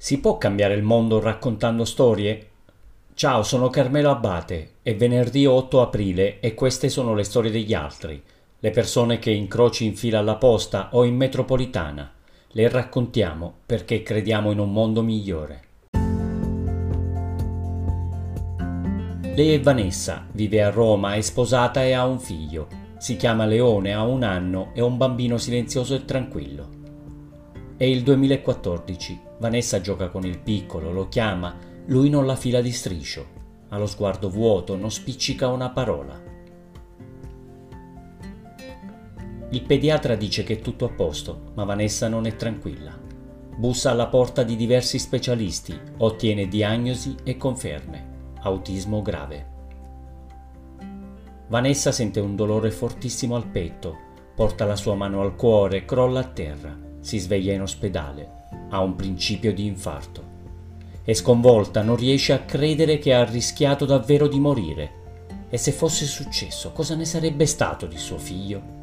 Si può cambiare il mondo raccontando storie? Ciao, sono Carmelo Abate, è venerdì 8 aprile e queste sono le storie degli altri, le persone che incroci in fila alla posta o in metropolitana. Le raccontiamo perché crediamo in un mondo migliore. Lei è Vanessa, vive a Roma, è sposata e ha un figlio. Si chiama Leone, ha un anno e un bambino silenzioso e tranquillo. È il 2014. Vanessa gioca con il piccolo, lo chiama, lui non la fila di striscio. Ha lo sguardo vuoto, non spiccica una parola. Il pediatra dice che è tutto a posto, ma Vanessa non è tranquilla. Bussa alla porta di diversi specialisti, ottiene diagnosi e conferme. Autismo grave. Vanessa sente un dolore fortissimo al petto, porta la sua mano al cuore, crolla a terra si sveglia in ospedale, ha un principio di infarto. È sconvolta, non riesce a credere che ha rischiato davvero di morire. E se fosse successo, cosa ne sarebbe stato di suo figlio?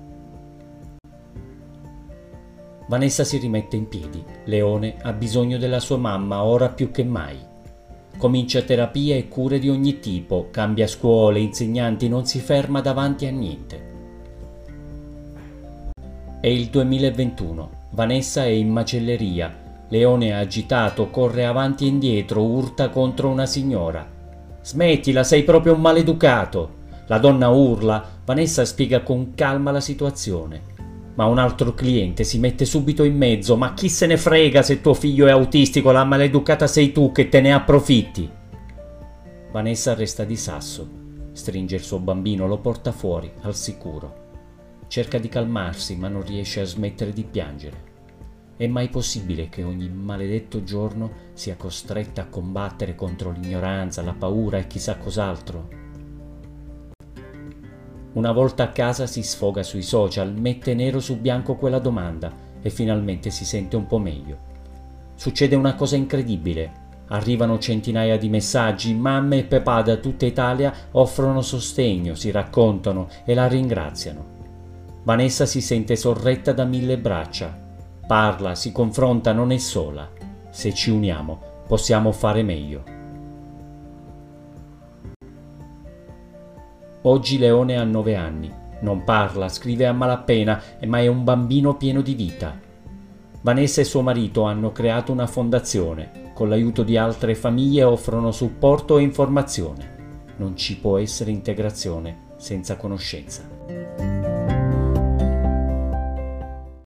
Vanessa si rimette in piedi. Leone ha bisogno della sua mamma ora più che mai. Comincia terapia e cure di ogni tipo, cambia scuole, insegnanti, non si ferma davanti a niente. È il 2021. Vanessa è in macelleria. Leone è agitato, corre avanti e indietro, urta contro una signora. Smettila, sei proprio un maleducato. La donna urla, Vanessa spiega con calma la situazione. Ma un altro cliente si mette subito in mezzo. Ma chi se ne frega se tuo figlio è autistico? La maleducata sei tu che te ne approfitti. Vanessa resta di sasso. Stringe il suo bambino, lo porta fuori, al sicuro. Cerca di calmarsi, ma non riesce a smettere di piangere. È mai possibile che ogni maledetto giorno sia costretta a combattere contro l'ignoranza, la paura e chissà cos'altro? Una volta a casa si sfoga sui social, mette nero su bianco quella domanda e finalmente si sente un po' meglio. Succede una cosa incredibile. Arrivano centinaia di messaggi, mamme e papà da tutta Italia offrono sostegno, si raccontano e la ringraziano. Vanessa si sente sorretta da mille braccia. Parla, si confronta, non è sola. Se ci uniamo, possiamo fare meglio. Oggi Leone ha nove anni. Non parla, scrive a malapena, ma è un bambino pieno di vita. Vanessa e suo marito hanno creato una fondazione. Con l'aiuto di altre famiglie offrono supporto e informazione. Non ci può essere integrazione senza conoscenza.